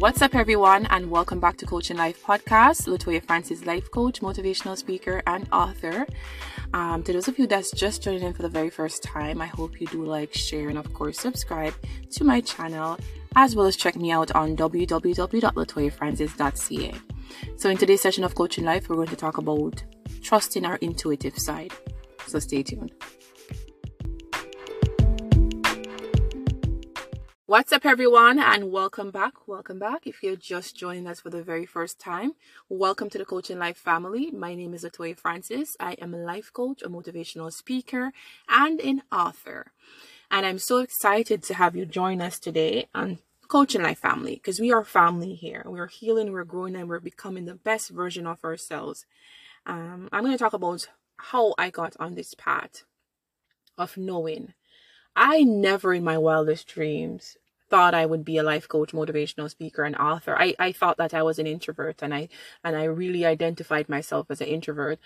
What's up, everyone, and welcome back to Coaching Life Podcast. Latoya Francis, life coach, motivational speaker, and author. Um, to those of you that's just joining in for the very first time, I hope you do like, share, and of course, subscribe to my channel, as well as check me out on www.latoyafrancis.ca. So, in today's session of Coaching Life, we're going to talk about trusting our intuitive side. So, stay tuned. What's up, everyone, and welcome back. Welcome back. If you're just joining us for the very first time, welcome to the Coaching Life family. My name is Latoya Francis. I am a life coach, a motivational speaker, and an author. And I'm so excited to have you join us today on Coaching Life family because we are family here. We're healing, we're growing, and we're becoming the best version of ourselves. Um, I'm going to talk about how I got on this path of knowing I never in my wildest dreams thought I would be a life coach, motivational speaker, and author. I, I thought that I was an introvert and I and I really identified myself as an introvert.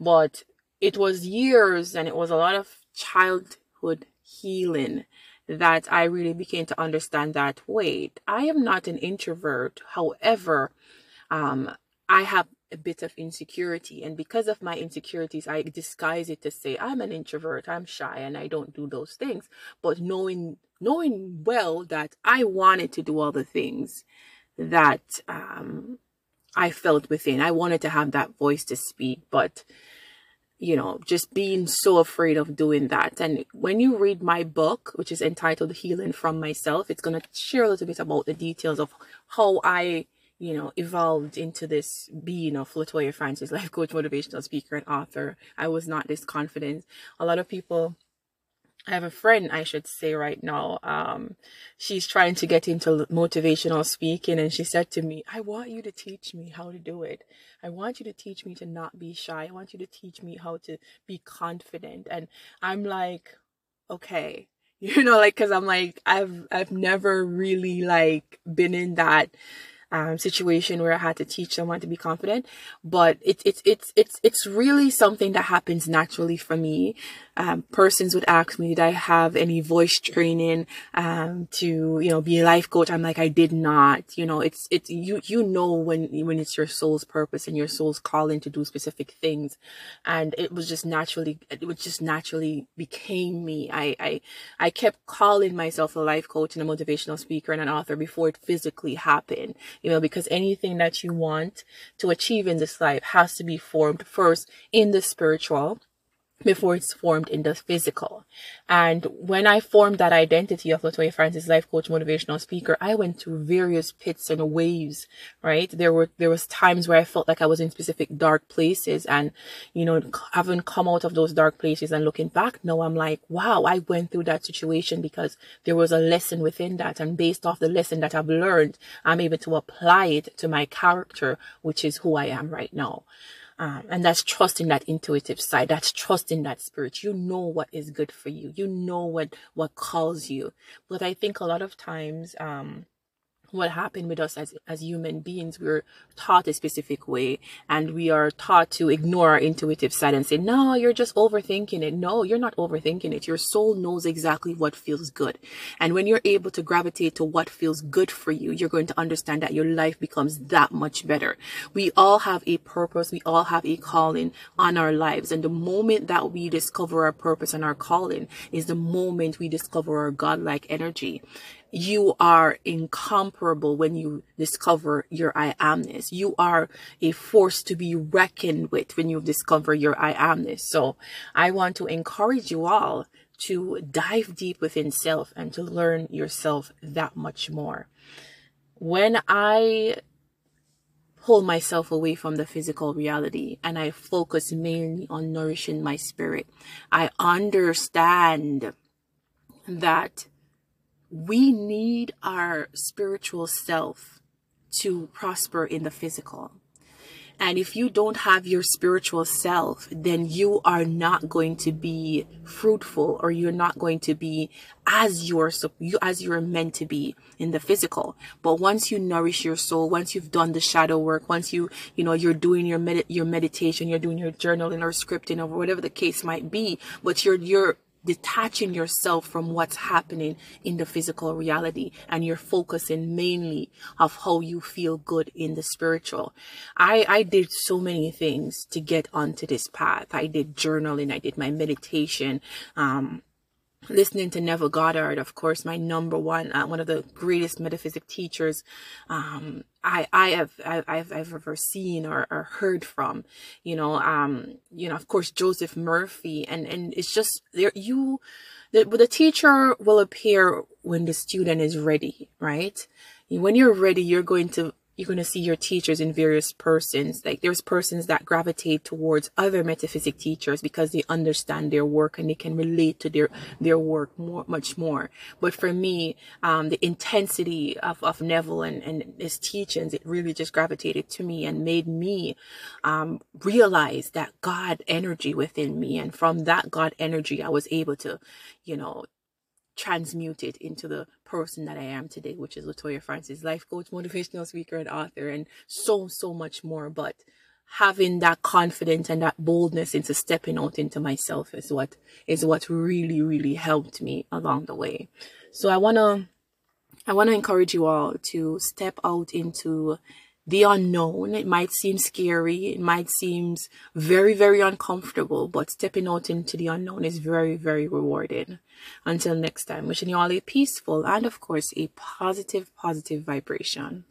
But it was years and it was a lot of childhood healing that I really began to understand that wait, I am not an introvert. However, um, I have a bit of insecurity and because of my insecurities i disguise it to say i'm an introvert i'm shy and i don't do those things. But knowing knowing well that i wanted to do all the things that um, i felt within. I wanted to have that voice to speak but you know just being so afraid of doing that. And when you read my book which is entitled healing from myself it's going to share a little bit about the details of how i you know, evolved into this being of Latoya Francis, life coach, motivational speaker, and author. I was not this confident. A lot of people, I have a friend, I should say right now, um, she's trying to get into motivational speaking, and she said to me, I want you to teach me how to do it. I want you to teach me to not be shy. I want you to teach me how to be confident. And I'm like, okay you know like because i'm like i've i've never really like been in that um, situation where I had to teach someone to be confident, but it's it's it's it's it's really something that happens naturally for me um, persons would ask me, did I have any voice training, um, to, you know, be a life coach? I'm like, I did not, you know, it's, it's, you, you know, when, when it's your soul's purpose and your soul's calling to do specific things. And it was just naturally, it was just naturally became me. I, I, I kept calling myself a life coach and a motivational speaker and an author before it physically happened, you know, because anything that you want to achieve in this life has to be formed first in the spiritual before it's formed in the physical. And when I formed that identity of Latoya Francis, life coach, motivational speaker, I went through various pits and waves, right? There were, there was times where I felt like I was in specific dark places and, you know, having come out of those dark places and looking back now, I'm like, wow, I went through that situation because there was a lesson within that. And based off the lesson that I've learned, I'm able to apply it to my character, which is who I am right now. Um, and that's trusting that intuitive side. That's trusting that spirit. You know what is good for you. You know what, what calls you. But I think a lot of times, um, what happened with us as, as human beings. We're taught a specific way and we are taught to ignore our intuitive side and say, no, you're just overthinking it. No, you're not overthinking it. Your soul knows exactly what feels good. And when you're able to gravitate to what feels good for you, you're going to understand that your life becomes that much better. We all have a purpose. We all have a calling on our lives. And the moment that we discover our purpose and our calling is the moment we discover our godlike energy you are incomparable when you discover your I amness. You are a force to be reckoned with when you discover your I amness. So I want to encourage you all to dive deep within self and to learn yourself that much more. When I pull myself away from the physical reality and I focus mainly on nourishing my spirit, I understand that we need our spiritual self to prosper in the physical. And if you don't have your spiritual self, then you are not going to be fruitful or you're not going to be as you're you as you're meant to be in the physical. But once you nourish your soul, once you've done the shadow work, once you you know you're doing your med- your meditation, you're doing your journaling or scripting or whatever the case might be, but you're you're detaching yourself from what's happening in the physical reality and you're focusing mainly of how you feel good in the spiritual. I i did so many things to get onto this path. I did journaling i did my meditation um listening to Neville Goddard, of course, my number one, uh, one of the greatest metaphysic teachers, um, I, I have, I've, I've ever seen or, or heard from, you know, um, you know, of course, Joseph Murphy and, and it's just there, you, the, the teacher will appear when the student is ready, right? When you're ready, you're going to you're going to see your teachers in various persons. Like there's persons that gravitate towards other metaphysic teachers because they understand their work and they can relate to their, their work more, much more. But for me, um, the intensity of, of Neville and, and his teachings, it really just gravitated to me and made me, um, realize that God energy within me. And from that God energy, I was able to, you know, transmute it into the person that I am today, which is Latoya Francis, life coach, motivational speaker, and author, and so, so much more. But having that confidence and that boldness into stepping out into myself is what is what really, really helped me along the way. So I wanna I wanna encourage you all to step out into the unknown. It might seem scary. It might seem very, very uncomfortable, but stepping out into the unknown is very, very rewarding. Until next time, wishing you all a peaceful and, of course, a positive, positive vibration.